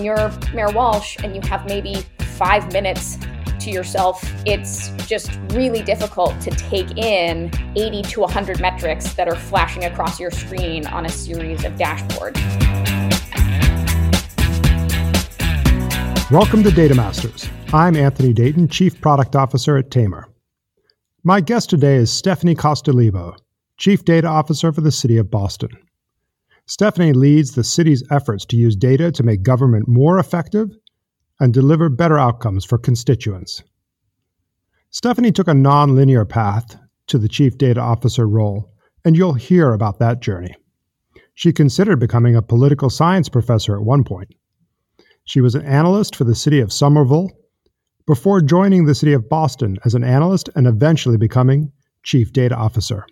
when you're Mayor Walsh and you have maybe five minutes to yourself, it's just really difficult to take in 80 to 100 metrics that are flashing across your screen on a series of dashboards. Welcome to Data Masters. I'm Anthony Deighton, Chief Product Officer at Tamr. My guest today is Stefanie Costa Leabo, Chief Data Officer for the City of Boston. Stefanie leads the city's efforts to use data to make government more effective and deliver better outcomes for constituents. Stefanie took a non-linear path to the Chief Data Officer role, and you'll hear about that journey. She considered becoming a political science professor at one point. She was an analyst for the city of Somerville before joining the city of Boston as an analyst and eventually becoming Chief Data Officer.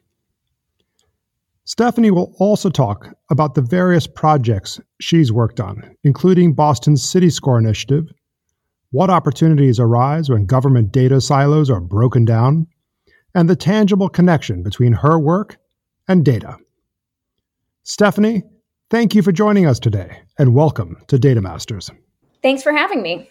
Stefanie will also talk about the various projects she's worked on, including Boston's City Score initiative, what opportunities arise when government data silos are broken down, and the tangible connection between her work and data. Stefanie, thank you for joining us today, and welcome to Data Masters. Thanks for having me.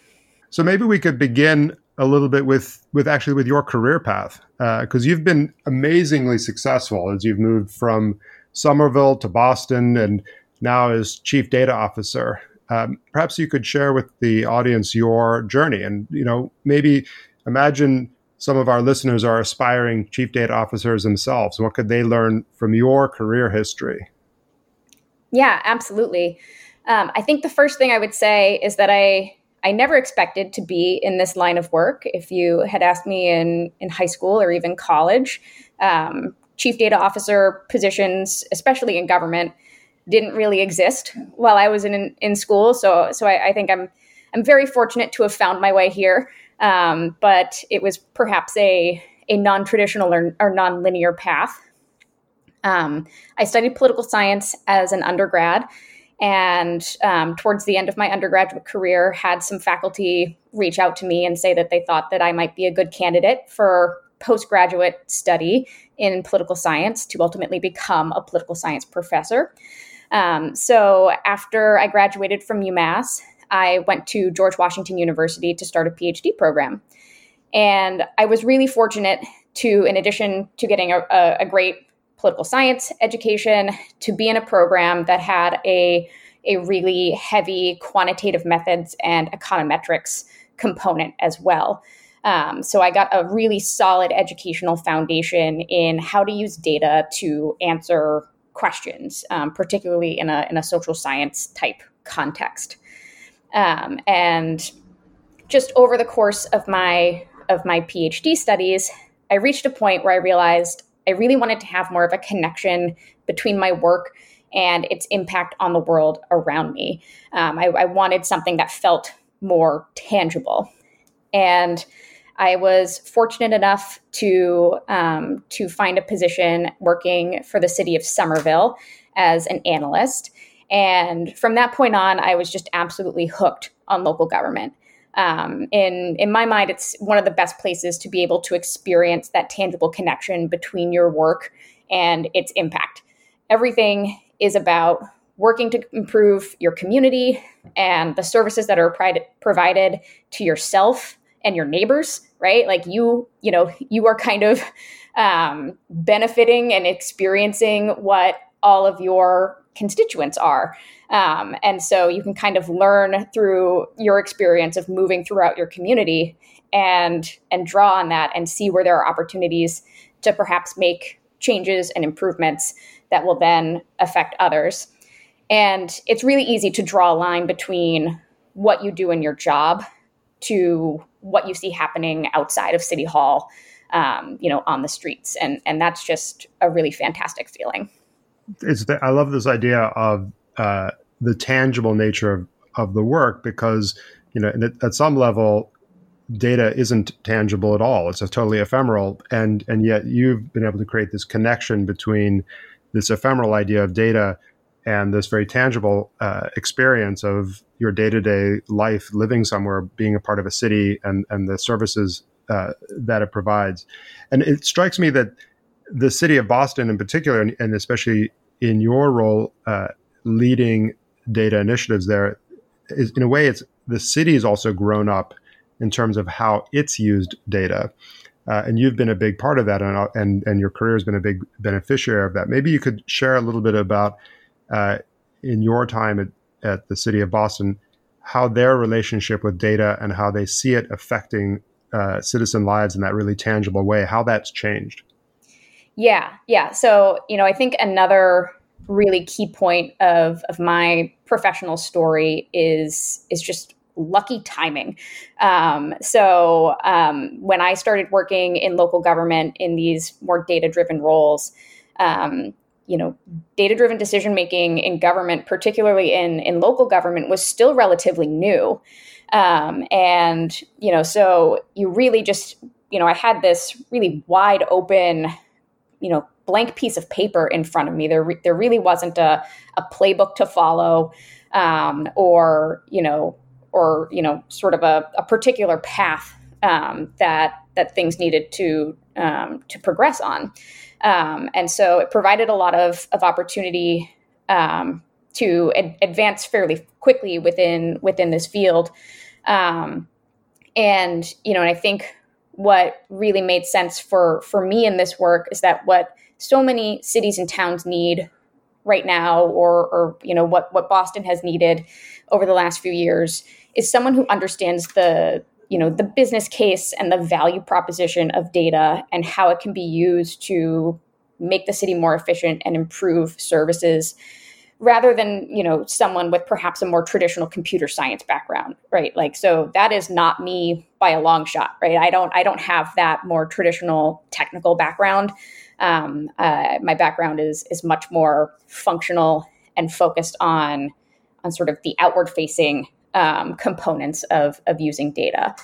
So maybe we could begin a little bit with with actually with your career path because uh, you've been amazingly successful as you've moved from Somerville to Boston and now as chief data officer. Um, perhaps you could share with the audience your journey and you know maybe imagine some of our listeners are aspiring chief data officers themselves. What could they learn from your career history? Yeah absolutely. Um, i think the first thing i would say is that i I never expected to be in this line of work. If you had asked me in, in high school or even college, um, chief data officer positions, especially in government, didn't really exist while I was in in school. So so I, I think I'm I'm very fortunate to have found my way here. Um, but it was perhaps a a non traditional or, or non linear path. Um, I studied political science as an undergrad and um, towards the end of my undergraduate career had some faculty reach out to me and say that they thought that i might be a good candidate for postgraduate study in political science to ultimately become a political science professor. Um, so after i graduated from umass i went to george washington university to start a phd program. And i was really fortunate to in addition to getting a, a great political science education to be in a program that had a, a really heavy quantitative methods and econometrics component as well. Um, so I got a really solid educational foundation in how to use data to answer questions, um, particularly in a, in a social science type context. Um, and just over the course of my of my PhD studies, I reached a point where I realized I really wanted to have more of a connection between my work and its impact on the world around me. Um, I, I, wanted something that felt more tangible. And I was fortunate enough to um, to find a position working for the city of Somerville as an analyst. And from that point on, I was just absolutely hooked on local government um, in in my mind, it's one of the best places to be able to experience that tangible connection between your work and its impact. Everything is about working to improve your community and the services that are provided to yourself and your neighbors right like you you know you are kind of um, benefiting and experiencing what all of your constituents are um, and so you can kind of learn through your experience of moving throughout your community and and draw on that and see where there are opportunities to perhaps make changes and improvements that will then affect others. And it's really easy to draw a line between what you do in your job to what you see happening outside of City Hall, um, you know, on the streets, and and that's just a really fantastic feeling. It's the, I love this idea of uh, the tangible nature of, of the work because you know at some level data isn't tangible at all. It's totally ephemeral. And and yet you've been able to create this connection between this ephemeral idea of data and this very tangible uh, experience of your day-to-day life living somewhere being a part of a city and and the services uh, that it provides. And it strikes me that the city of boston in particular and, and especially in your role uh, leading data initiatives there, is in a way it's the city has also grown up in terms of how it's used data. Uh, and you've been a big part of that, and, and and your career has been a big beneficiary of that. Maybe you could share a little bit about uh, in your time at, at the city of Boston how their relationship with data and how they see it affecting uh, citizen lives in that really tangible way, how that's changed. Yeah, yeah. So you know, I think another really key point of of my professional story is is just lucky timing. Um, so um, when I started working in local government in these more data driven roles, um, you know, data driven decision making in government, particularly in in local government, was still relatively new. Um, and you know, so you really just you know, I had this really wide open, you know, blank piece of paper in front of me. There, re- there really wasn't a, a playbook to follow, um, or you know, or you know sort of a, a particular path um, that that things needed to um, to progress on um, and so it provided a lot of, of opportunity um, to ad- advance fairly quickly within within this field um, and you know and I think what really made sense for for me in this work is that what so many cities and towns need right now or or you know what what Boston has needed over the last few years is someone who understands the you know the business case and the value proposition of data and how it can be used to make the city more efficient and improve services rather than you know someone with perhaps a more traditional computer science background right? Like so that is not me by a long shot right? I don't i don't have that more traditional technical background. Um, uh, my background is is much more functional and focused on on sort of the outward facing um, components of of using data.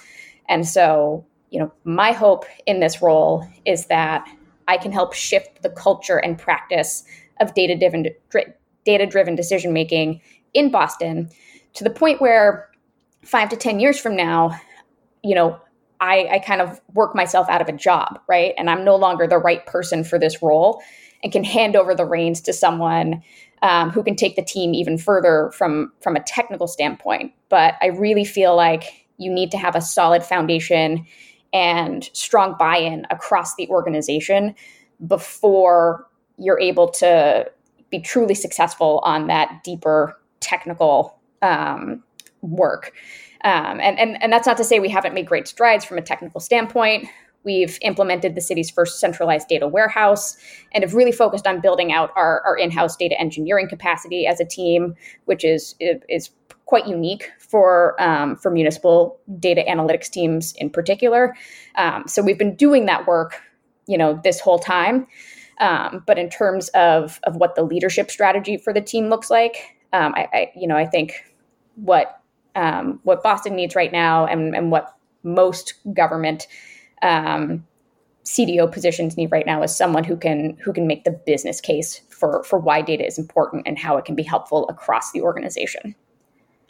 And so, you know, my hope in this role is that I can help shift the culture and practice of data driven data driven decision making in Boston to the point where five to ten years from now, you know, I, I kind of work myself out of a job, right? And I'm no longer the right person for this role and can hand over the reins to someone um, who can take the team even further from from a technical standpoint. But I really feel like you need to have a solid foundation and strong buy-in across the organization before you're able to be truly successful on that deeper technical um, work. Um, and, and, and that's not to say we haven't made great strides from a technical standpoint. We've implemented the city's first centralized data warehouse and have really focused on building out our, our in-house data engineering capacity as a team, which is is quite unique for um, for municipal data analytics teams in particular. Um, so we've been doing that work, you know, this whole time. Um, but in terms of of what the leadership strategy for the team looks like, um, I, I, you know I think what um, what Boston needs right now and, and what most government um, CDO positions need right now is someone who can who can make the business case for for why data is important and how it can be helpful across the organization.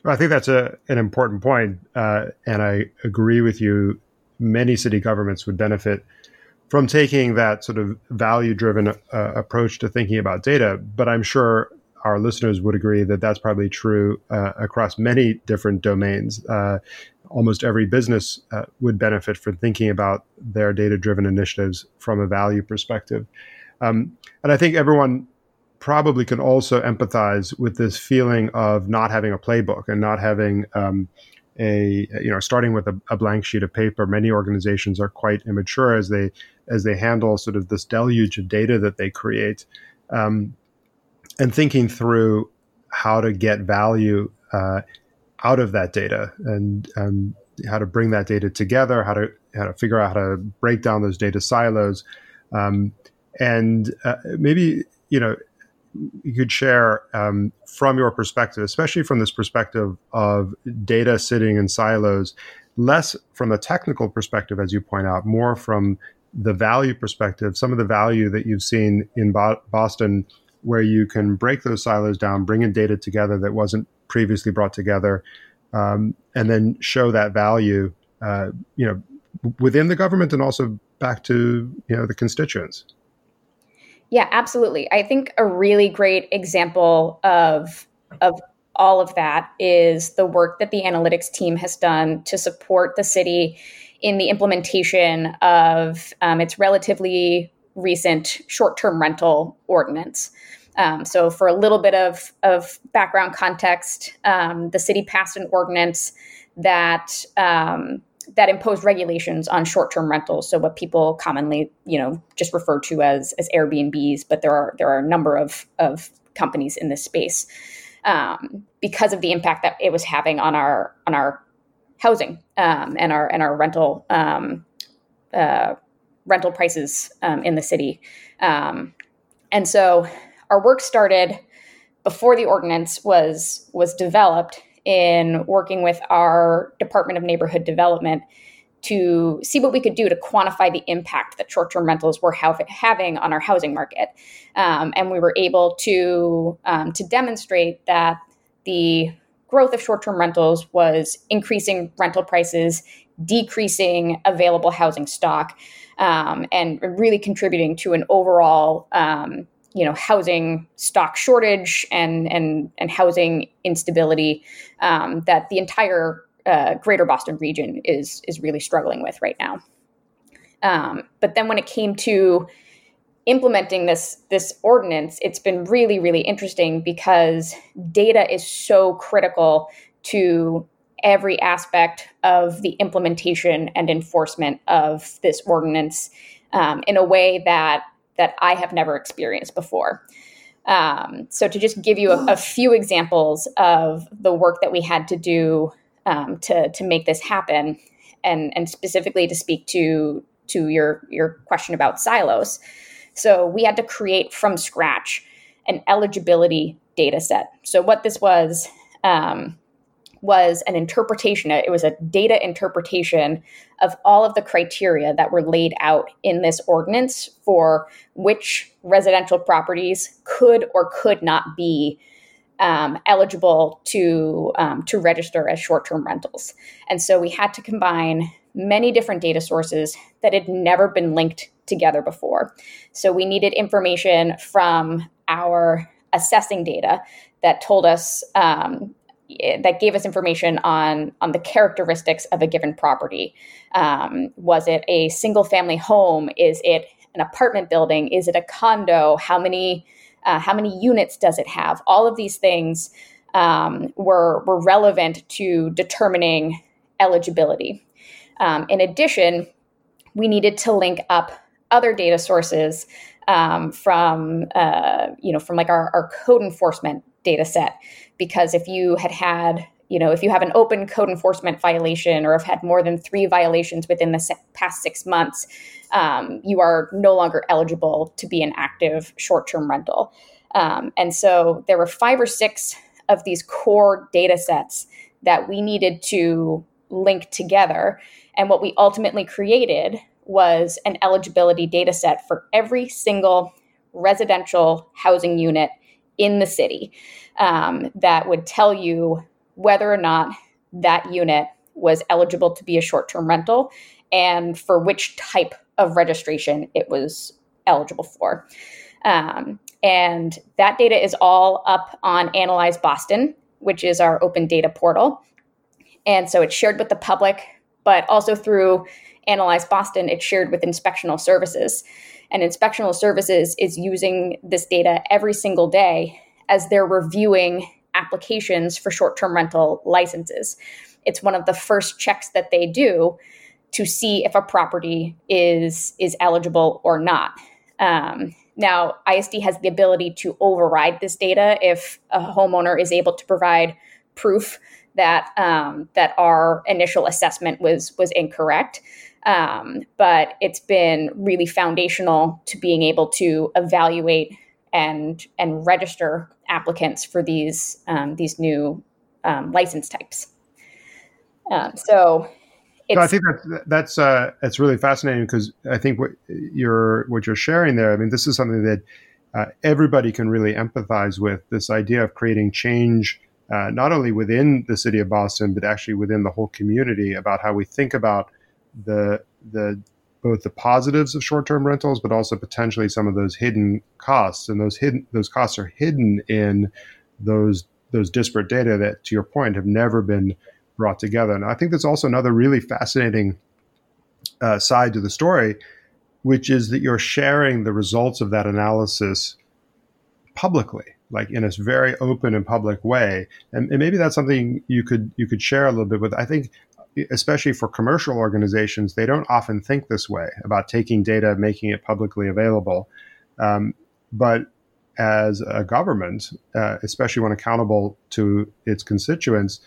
Well, I think that's a, an important point, uh, and I agree with you. Many city governments would benefit from taking that sort of value driven uh, approach to thinking about data. But I'm sure our listeners would agree that that's probably true uh, across many different domains. Uh, almost every business uh, would benefit from thinking about their data driven initiatives from a value perspective. Um, and I think everyone probably can also empathize with this feeling of not having a playbook and not having um, a you know starting with a, a, blank sheet of paper many organizations are quite immature as they as they handle sort of this deluge of data that they create um, and thinking through how to get value uh, out of that data and um, how to bring that data together, how to how to figure out how to break down those data silos, um, and uh, maybe you know you could share um, from your perspective, especially from this perspective of data sitting in silos, less from a technical perspective, as you point out, more from the value perspective. Some of the value that you've seen in Bo- Boston, where you can break those silos down, bring in data together that wasn't previously brought together, um, and then show that value, uh, you know, within the government and also back to you know the constituents. Yeah, absolutely. I think a really great example of of all of that is the work that the analytics team has done to support the city in the implementation of um, its relatively recent short term rental ordinance. Um, so, for a little bit of, of background context, um, the city passed an ordinance that um, that imposed regulations on short-term rentals. So, what people commonly, you know, just refer to as as Airbnbs, but there are there are a number of of companies in this space um, because of the impact that it was having on our on our housing um, and our and our rental um, uh, rental prices um, in the city. Um, and so our work started before the ordinance was was developed in working with our Department of Neighborhood Development to see what we could do to quantify the impact that short-term rentals were having on our housing market, um, and we were able to um, to demonstrate that the growth of short-term rentals was increasing rental prices, decreasing available housing stock, um, and really contributing to an overall um, you know housing stock shortage and and and housing instability um, that the entire uh, greater Boston region is is really struggling with right now. Um, but then when it came to implementing this this ordinance, it's been really really interesting because data is so critical to every aspect of the implementation and enforcement of this ordinance um, in a way that that I have never experienced before. Um, so, to just give you a, a, few examples of the work that we had to do um, to to make this happen, and and specifically to speak to to your your question about silos. So, we had to create from scratch an eligibility data set. So, what this was. Um, was an interpretation, it was a data interpretation of all of the criteria that were laid out in this ordinance for which residential properties could or could not be um, eligible to um, to register as short-term rentals. And so we had to combine many different data sources that had never been linked together before. So we needed information from our assessing data that told us um, that gave us information on on the characteristics of a given property. Um, was it a single family home? Is it an apartment building? Is it a condo? How many uh, how many units does it have? All of these things um, were were relevant to determining eligibility. Um, in addition, we needed to link up other data sources um, from uh, you know from like our, our code enforcement data set. Because if you had had you know if you have an open code enforcement violation or have had more than three violations within the past six months um, you are no longer eligible to be an active short-term rental. Um, and so there were five or six of these core data sets that we needed to link together. And what we ultimately created was an eligibility data set for every single residential housing unit in the city um, that would tell you whether or not that unit was eligible to be a short term rental and for which type of registration it was eligible for. Um, and that data is all up on Analyze Boston, which is our open data portal. And so it's shared with the public, but also through Analyze Boston, it's shared with inspectional services. And inspectional services is using this data every single day as they're reviewing applications for short term rental licenses. It's one of the first checks that they do to see if a property is, is eligible or not. Um, now, ISD has the ability to override this data if a homeowner is able to provide proof that um, that our initial assessment was was incorrect. Um, but it's been really foundational to being able to evaluate and and register applicants for these um, these new um, license types. Um, so, so I think that's that's uh, that's really fascinating because I think what you're what you're sharing there. I mean, this is something that uh, everybody can really empathize with. This idea of creating change. Uh, not only within the city of Boston, but actually within the whole community about how we think about the the both the positives of short-term rentals, but also potentially some of those hidden costs. And those hidden those costs are hidden in those those disparate data that, to your point, have never been brought together. And I think that's also another really fascinating uh, side to the story, which is that you're sharing the results of that analysis publicly, like in a very open and public way. And, and maybe that's something you could you could share a little bit with. I think especially for commercial organizations, they don't often think this way about taking data, making it publicly available. Um, but as a government, uh, especially when accountable to its constituents,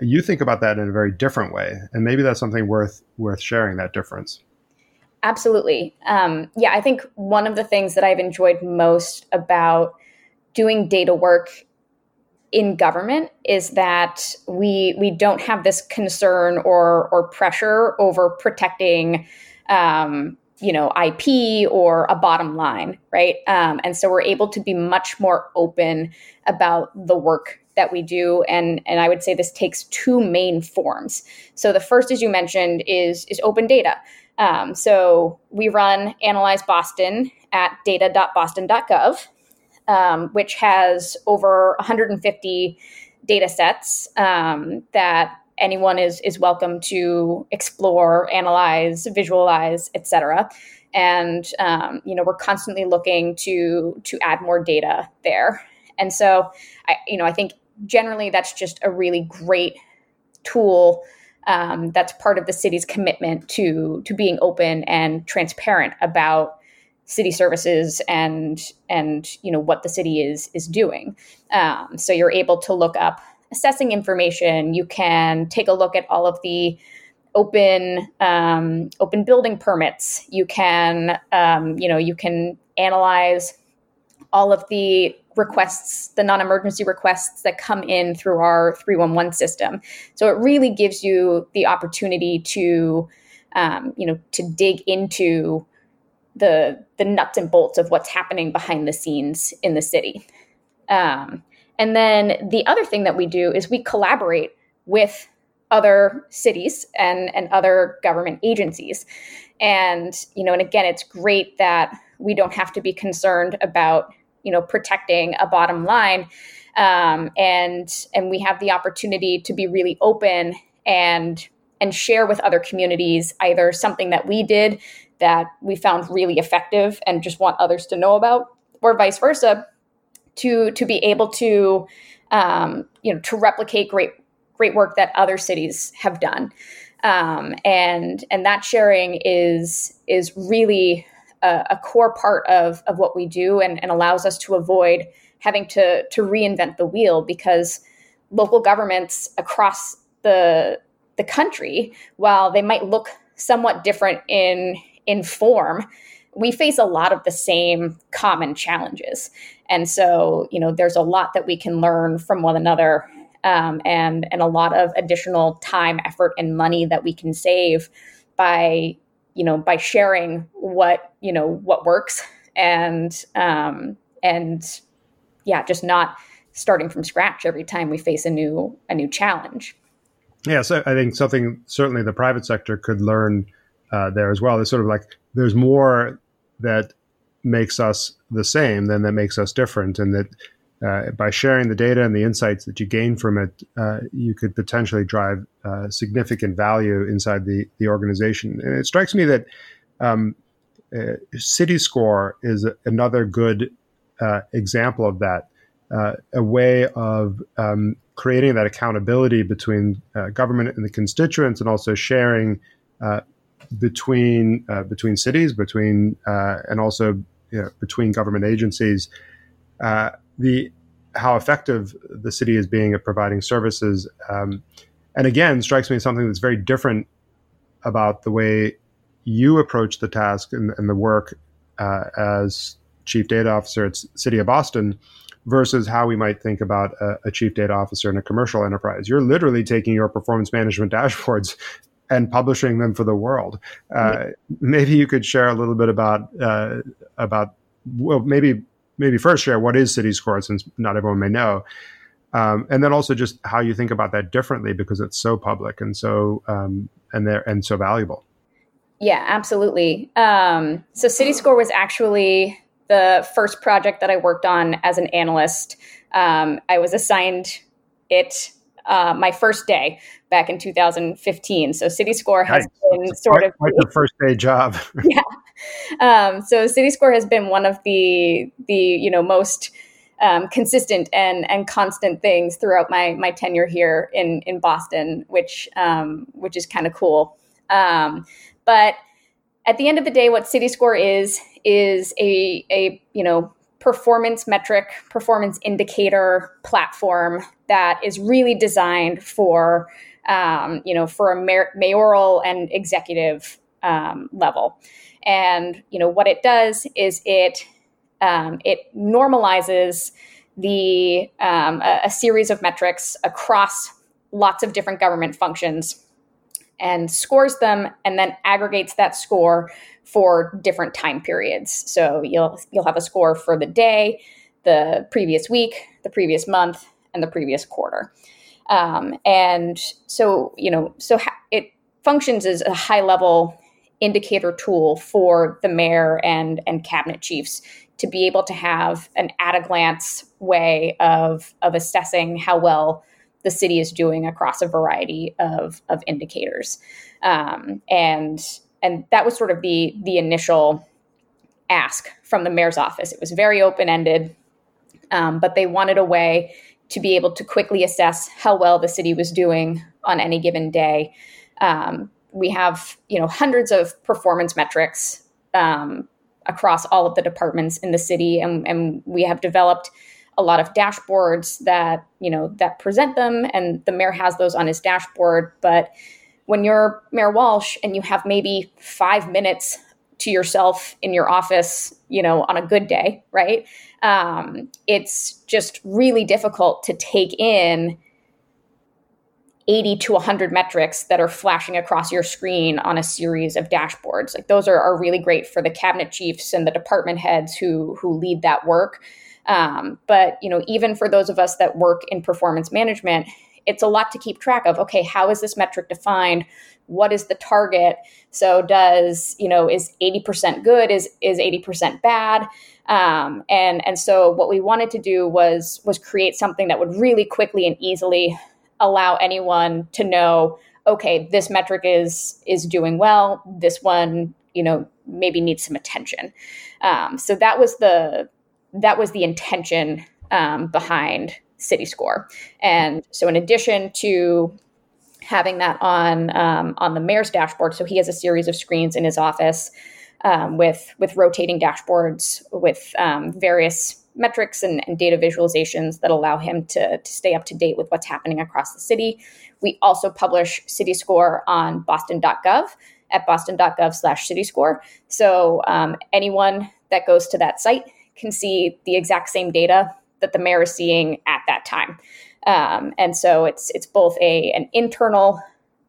you think about that in a very different way, and maybe that's something worth worth sharing. That difference. Absolutely. Um, yeah, I think one of the things that I've enjoyed most about doing data work in government is that we we don't have this concern or or pressure over protecting um, you know IP or a bottom line, right? Um, and so we're able to be much more open about the work that we do and and I would say this takes two main forms. So the first as you mentioned is is open data. Um, so we run Analyze Boston at data.boston.gov, um, which has over 150 data sets um, that anyone is is welcome to explore, analyze, visualize, etc. And um, you know we're constantly looking to to add more data there. And so I you know I think generally that's just a really great tool um, that's part of the city's commitment to to being open and transparent about city services and and you know what the city is is doing. Um, so you're able to look up assessing information. You can take a look at all of the open um, open building permits. You can um, you know you can analyze all of the requests, the non emergency requests that come in through our 311 system. So it really gives you the opportunity to, um, you know, to dig into the, the nuts and bolts of what's happening behind the scenes in the city. Um, and then the other thing that we do is we collaborate with other cities and, and other government agencies. And, you know, and again, it's great that we don't have to be concerned about you know protecting a bottom line um, and and we have the opportunity to be really open and and share with other communities either something that we did that we found really effective and just want others to know about or vice versa to to be able to um, you know to replicate great great work that other cities have done. Um, and and that sharing is is really a, a core part of, of what we do and, and allows us to avoid having to, to reinvent the wheel because local governments across the, the country, while they might look somewhat different in, in form, we face a lot of the same common challenges. And so, you know, there's a lot that we can learn from one another um, and, and a lot of additional time, effort, and money that we can save by you know by sharing what you know what works and um, and yeah just not starting from scratch every time we face a new a new challenge yeah so i think something certainly the private sector could learn uh, there as well there's sort of like there's more that makes us the same than that makes us different and that uh, by sharing the data and the insights that you gain from it, uh, you could potentially drive uh, significant value inside the, the organization. And it strikes me that um, uh, CityScore is another good uh, example of that, uh, a way of um, creating that accountability between government and the constituents, and also sharing between between cities, between and also you know, between government agencies. Uh, the how effective the city is being at providing services. Um, and again, strikes me as something that's very different about the way you approach the task and, and the work uh, as chief data officer at City of Boston versus how we might think about a, a, chief data officer in a commercial enterprise. You're literally taking your performance management dashboards and publishing them for the world. Uh, maybe you could share a little bit about uh, about well, maybe maybe first share what is CityScore, since not everyone may know, um, and then also just how you think about that differently because it's so public and so um, and there and so valuable. Yeah, absolutely. Um, so CityScore was actually the first project that I worked on as an analyst. Um, I was assigned it uh, my first day back in 2015. So City Score has nice. been sort of like the first day job. yeah. Um, so City Score has been one of the the you know most um, consistent and and constant things throughout my my tenure here in in Boston, which um, which is kind of cool. Um, but at the end of the day, what City Score is is a a you know performance metric, performance indicator platform that is really designed for um, you know for a mayor, mayoral and executive um, level. And you know what it does is it um, it normalizes the um, a, a series of metrics across lots of different government functions and scores them and then aggregates that score for different time periods. So you'll you'll have a score for the day, the previous week, the previous month, and the previous quarter. Um, and so you know, so ha- it functions as a high level indicator tool for the mayor and and cabinet chiefs to be able to have an at a glance way of of assessing how well the city is doing across a variety of of indicators. Um, and and that was sort of the the initial ask from the mayor's office. It was very open-ended um, but they wanted a way to be able to quickly assess how well the city was doing on any given day. Um, we have you know hundreds of performance metrics um, across all of the departments in the city and, and we have developed a lot of dashboards that you know that present them and the mayor has those on his dashboard. But when you're mayor walsh and you have maybe five minutes to yourself in your office you know on a good day right um, it's just really difficult to take in 80 to 100 metrics that are flashing across your screen on a series of dashboards. Like those are, are really great for the cabinet chiefs and the department heads who who lead that work. Um, but you know, even for those of us that work in performance management, it's a lot to keep track of. Okay, how is this metric defined? What is the target? So does you know is 80% good? Is is 80% bad? Um, and and so what we wanted to do was was create something that would really quickly and easily allow anyone to know okay this metric is is doing well this one you know maybe needs some attention um, so that was the that was the intention um, behind city score and so in addition to having that on um, on the mayor's dashboard so he has a series of screens in his office um, with with rotating dashboards with um, various metrics and, and, data visualizations that allow him to, to stay up to date with what's happening across the city. We also publish City Score on boston.gov at boston.gov slash city score. So um, anyone that goes to that site can see the exact same data that the mayor is seeing at that time. Um, and so it's it's both a an internal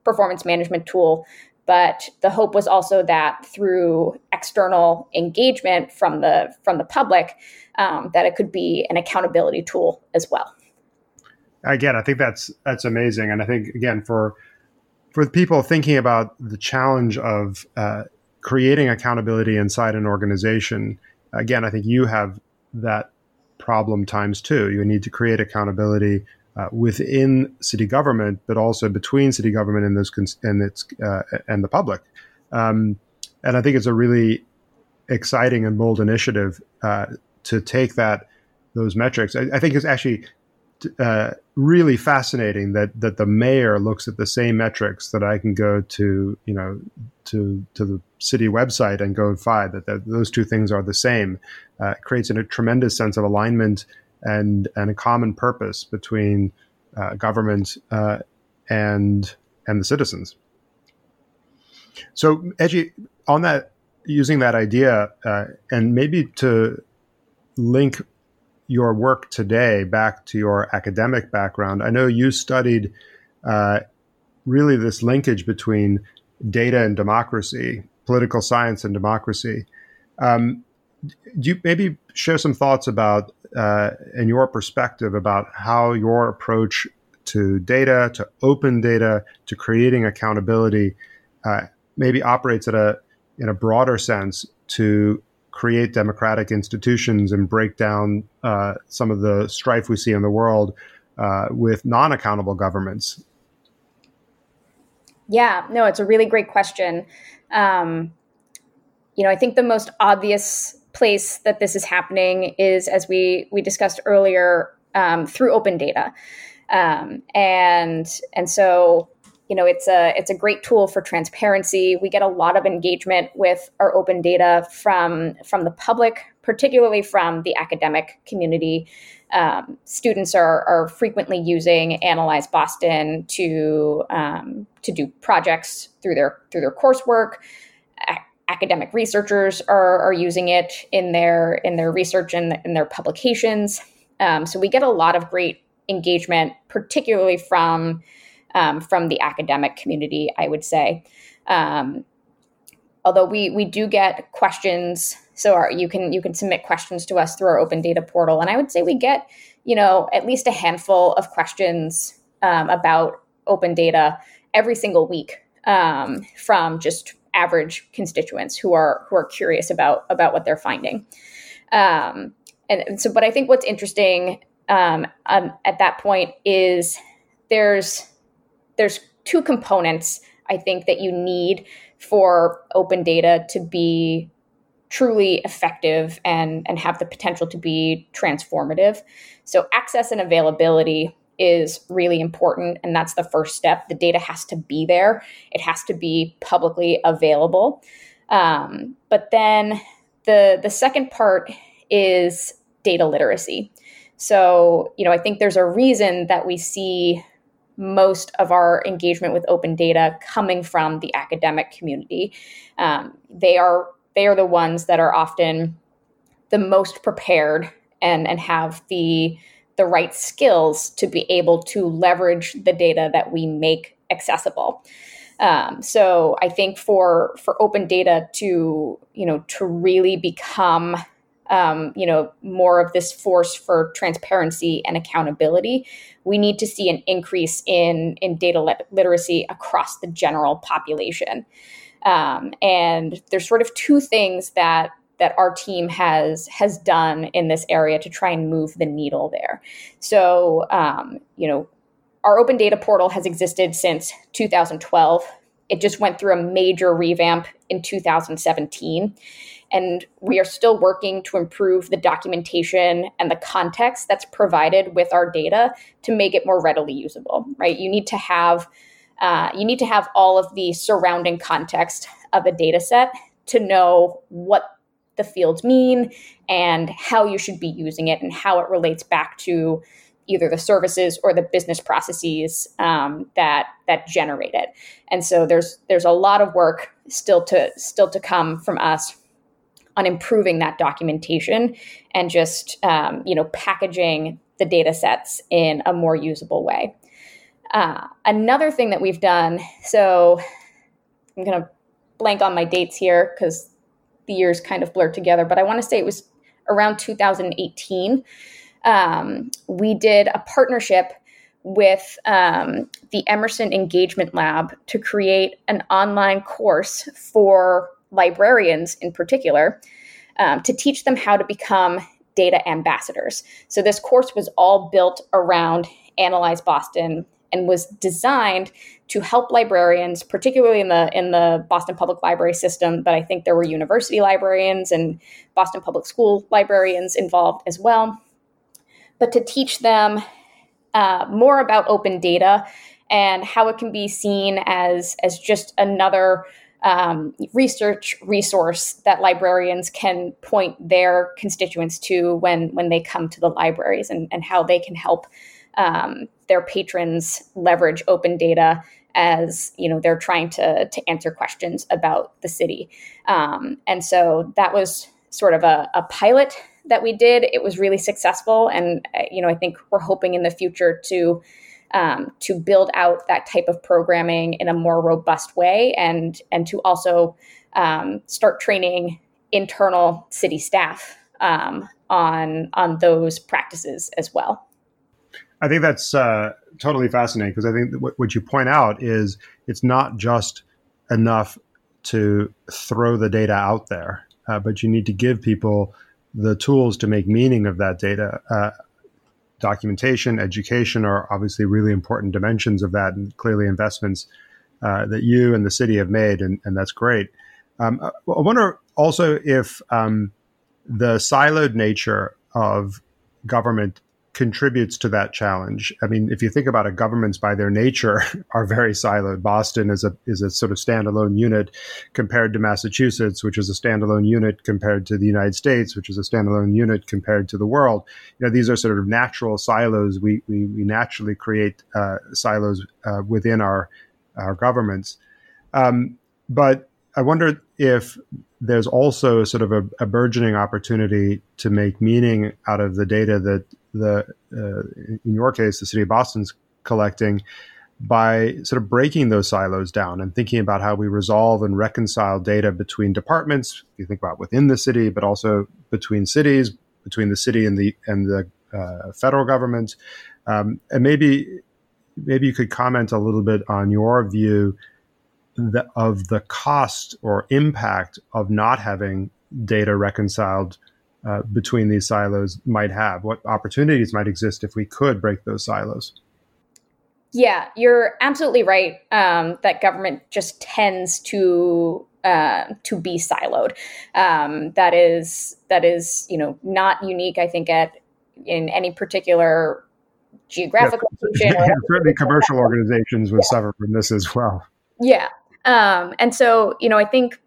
performance management tool, but the hope was also that through external engagement from the from the public, um, that it could be an accountability tool as well. Again, I think that's that's amazing, and I think again for for people thinking about the challenge of uh, creating accountability inside an organization, again, I think you have that problem times two. You need to create accountability uh, within city government, but also between city government and, those cons- and its uh, and the public. Um, and I think it's a really exciting and bold initiative uh, to take that those metrics. I, I think it's actually uh, really fascinating that that the mayor looks at the same metrics that I can go to you know to to the city website and go and find that, that those two things are the same. Uh, creates a tremendous sense of alignment and and a common purpose between uh, government uh, and and the citizens. So, Edgy, on that, using that idea, uh, and maybe to link your work today back to your academic background. I know you studied uh, really this linkage between data and democracy, political science and democracy. Um, do you maybe share some thoughts about, uh, in your perspective, about how your approach to data, to open data, to creating accountability, uh, maybe operates at a in a broader sense to create democratic institutions and break down uh, some of the strife we see in the world uh, with non accountable governments? Yeah, no, it's a really great question. Um, you know, I think the most obvious place that this is happening is, as we we discussed earlier, um, through open data, um, and and so you know it's a it's a great tool for transparency. We get a lot of engagement with our open data from from the public, particularly from the academic community. Um, students are, are frequently using Analyze Boston to um, to do projects through their through their coursework academic researchers are, are using it in their in their research and in their publications. Um, so we get a lot of great engagement, particularly from um, from the academic community. I would say, um, although we we do get questions, so our, you can you can submit questions to us through our open data portal, and I would say we get you know at least a handful of questions um, about open data every single week um, from just average constituents who are who are curious about about what they're finding. Um, and, and, so, but I think what's interesting um, um, at that point is there's there's two components I think that you need for open data to be truly effective and and have the potential to be transformative. So access and availability is really important. And that's the first step. The data has to be there, it has to be publicly available. Um, but then the, the second part is data literacy. So, you know, I think there's a reason that we see most of our engagement with open data coming from the academic community. Um, they are they are the ones that are often the most prepared and and have the the right skills to be able to leverage the data that we make accessible. Um, so I think for for open data to you know to really become um, you know more of this force for transparency and accountability, we need to see an increase in in data lit- literacy across the general population. Um, and there's sort of two things that that our team has has done in this area to try and move the needle there. So, um, you know, our open data portal has existed since 2012. It just went through a major revamp in 2017. And we are still working to improve the documentation and the context that's provided with our data to make it more readily usable, right? You need to have uh, you need to have all of the surrounding context of a data set to know what the fields mean and how you should be using it and how it relates back to either the services or the business processes um, that that generate it. And so there's there's a lot of work still to still to come from us on improving that documentation and just um, you know packaging the data sets in a more usable way. Uh, another thing that we've done, so I'm to blank on my dates here because the years kind of blurred together, but I want to say it was around 2018. Um, we did a partnership with um, the Emerson Engagement Lab to create an online course for librarians in particular um, to teach them how to become data ambassadors. So, this course was all built around Analyze Boston and was designed to help librarians, particularly in the in the Boston Public Library system. But I think there were university librarians and Boston Public School librarians involved as well. But to teach them uh, more about open data and how it can be seen as as just another um, research resource that librarians can point their constituents to when when they come to the libraries and, and how they can help um, their patrons leverage open data as you know they're trying to to answer questions about the city. Um, and so that was sort of a, a, pilot that we did. It was really successful and uh, you know i think we're hoping in the future to um, to build out that type of programming in a more robust way and and to also um, start training internal city staff um, on on those practices as well I think that's uh, totally fascinating because I think what, what you point out is it's not just enough to throw the data out there, uh, but you need to give people the tools to make meaning of that data, uh, documentation, education are obviously really important dimensions of that, and clearly investments uh, that you and the city have made, and, and that's great. Um, I wonder also if um, the siloed nature of government contributes to that challenge. I mean, if you think about it, governments by their nature are very siloed. Boston is a is a sort of standalone unit compared to Massachusetts, which is a standalone unit compared to the United States, which is a standalone unit compared to the world. You know, these are sort of natural silos. We we, we naturally create uh, silos uh, within our our governments. Um, but I wonder if there's also sort of a, a, burgeoning opportunity to make meaning out of the data that the uh, in your case the city of Boston's collecting by sort of breaking those silos down and thinking about how we resolve and reconcile data between departments. If You think about within the city, but also between cities, between the city and the and the uh, federal government, um, and maybe maybe you could comment a little bit on your view of the cost or impact of not having data reconciled uh, between these silos might have, what opportunities might exist if we could break those silos. Yeah, you're absolutely right um, that government just tends to uh, to be siloed. Um, that is that is you know not unique. I think at in any particular geographical yeah, region. certainly, commercial organizations would yeah. suffer from this as well. Yeah, um, and so you know I think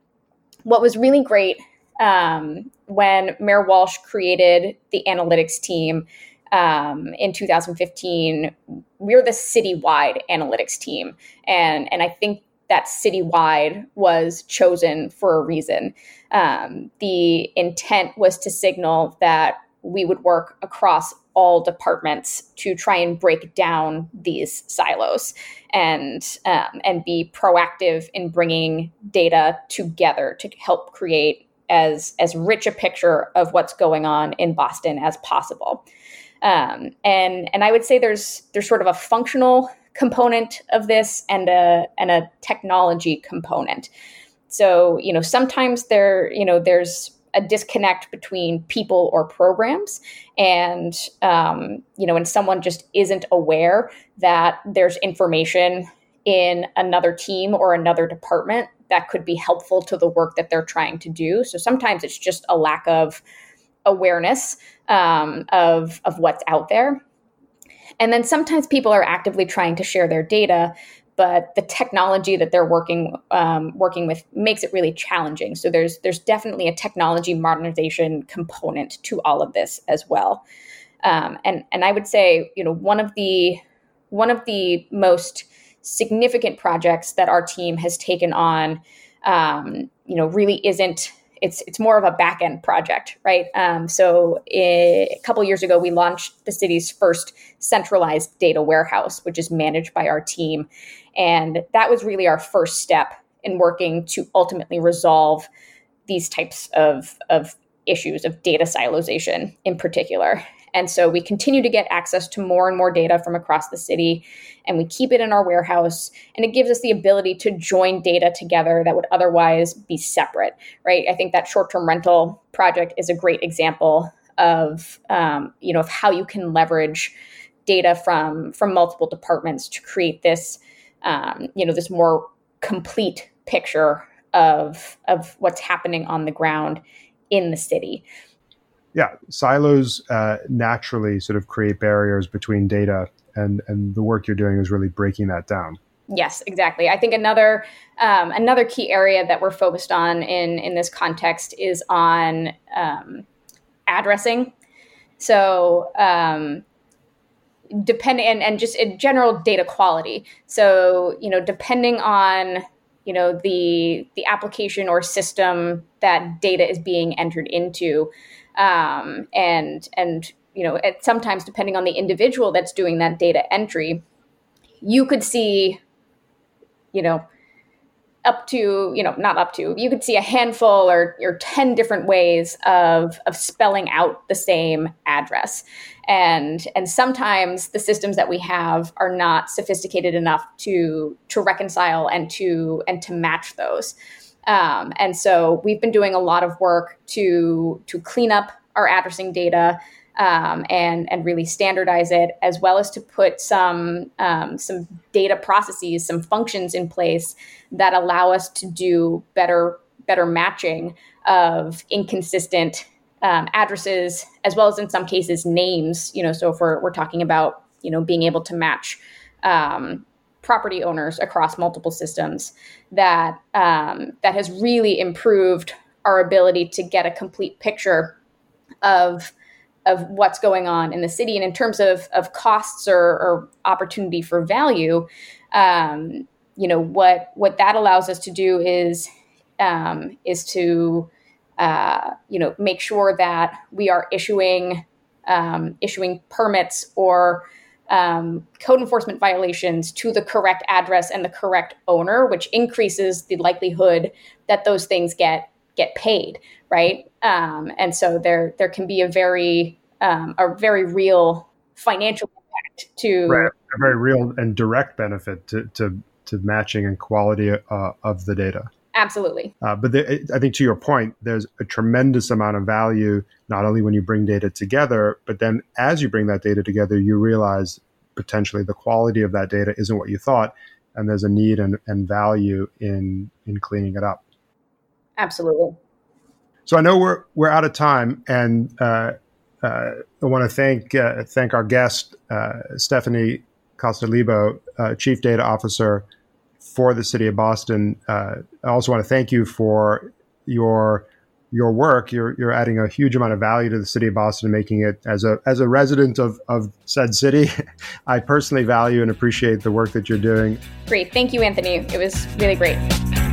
what was really great um, when Mayor Walsh created the analytics team um, in 2015, we're the citywide analytics team, and and I think that citywide was chosen for a reason. Um, the intent was to signal that we would work across all departments to try and break down these silos and um, and be proactive in bringing data together to help create as as rich a picture of what's going on in Boston as possible. Um, and and I would say there's there's sort of a functional component of this and a and a technology component. So you know sometimes there you know there's a disconnect between people or programs and um, you know and someone just isn't aware that there's information in another team or another department that could be helpful to the work that they're trying to do. So sometimes it's just a lack of awareness um, of of what's out there. And then sometimes people are actively trying to share their data, but the technology that they're working um, working with makes it really challenging. So there's there's definitely a technology modernization component to all of this as well. Um, and and I would say you know one of the one of the most significant projects that our team has taken on, um, you know, really isn't. It's it's more of a back end project, right? Um, so a couple years ago, we launched the city's first centralized data warehouse, which is managed by our team, and that was really our first step in working to ultimately resolve these types of of issues of data silozation in particular. And so we continue to get access to more and more data from across the city, and we keep it in our warehouse. And it gives us the ability to join data together that would otherwise be separate, right? I think that short term rental project is a great example of, um, you know, of how you can leverage data from from multiple departments to create this, um, you know, this more complete picture of of what's happening on the ground in the city yeah, silos uh, naturally sort of create barriers between data, and and the work you're doing is really breaking that down. Yes, exactly. I think another um, another key area that we're focused on in in this context is on um, addressing. So um, depending and, and just in general data quality. So you know, depending on you know the the application or system that data is being entered into um, and and you know it, sometimes depending on the individual that's doing that data entry you could see you know up to you know not up to you could see a handful or, or 10 different ways of of spelling out the same address. And and sometimes the systems that we have are not sophisticated enough to to reconcile and to and to match those um, and so we've been doing a lot of work to to clean up our addressing data, um, and and really standardize it, as well as to put some um, some data processes, some functions in place that allow us to do better better matching of inconsistent um, addresses, as well as in some cases names. You know, so if we're we're talking about you know being able to match um, property owners across multiple systems, that um, that has really improved our ability to get a complete picture of of what's going on in the city. And in terms of, of costs or, or opportunity for value, um, you know, what, what that allows us to do is, um, is to, uh, you know, make sure that we are issuing, um, issuing permits or um, code enforcement violations to the correct address and the correct owner, which increases the likelihood that those things get get paid, right? Um, and so there there can be a very um, a very real financial impact to right. a very real and direct benefit to to, to matching and quality uh, of the data. Absolutely. Uh, but the, I think to your point, there's a tremendous amount of value not only when you bring data together, but then as you bring that data together, you realize potentially the quality of that data isn't what you thought, and there's a need and, and value in in cleaning it up. Absolutely. So I know we're we're out of time, and uh, uh, I want to thank uh, thank our guest uh, Stephanie Costolibo, uh, Chief Data Officer for the City of Boston. Uh, I also want to thank you for your your work. You're you're adding a huge amount of value to the City of Boston, making it as a as a resident of of said city. I personally value and appreciate the work that you're doing. Great, thank you, Anthony. It was really great.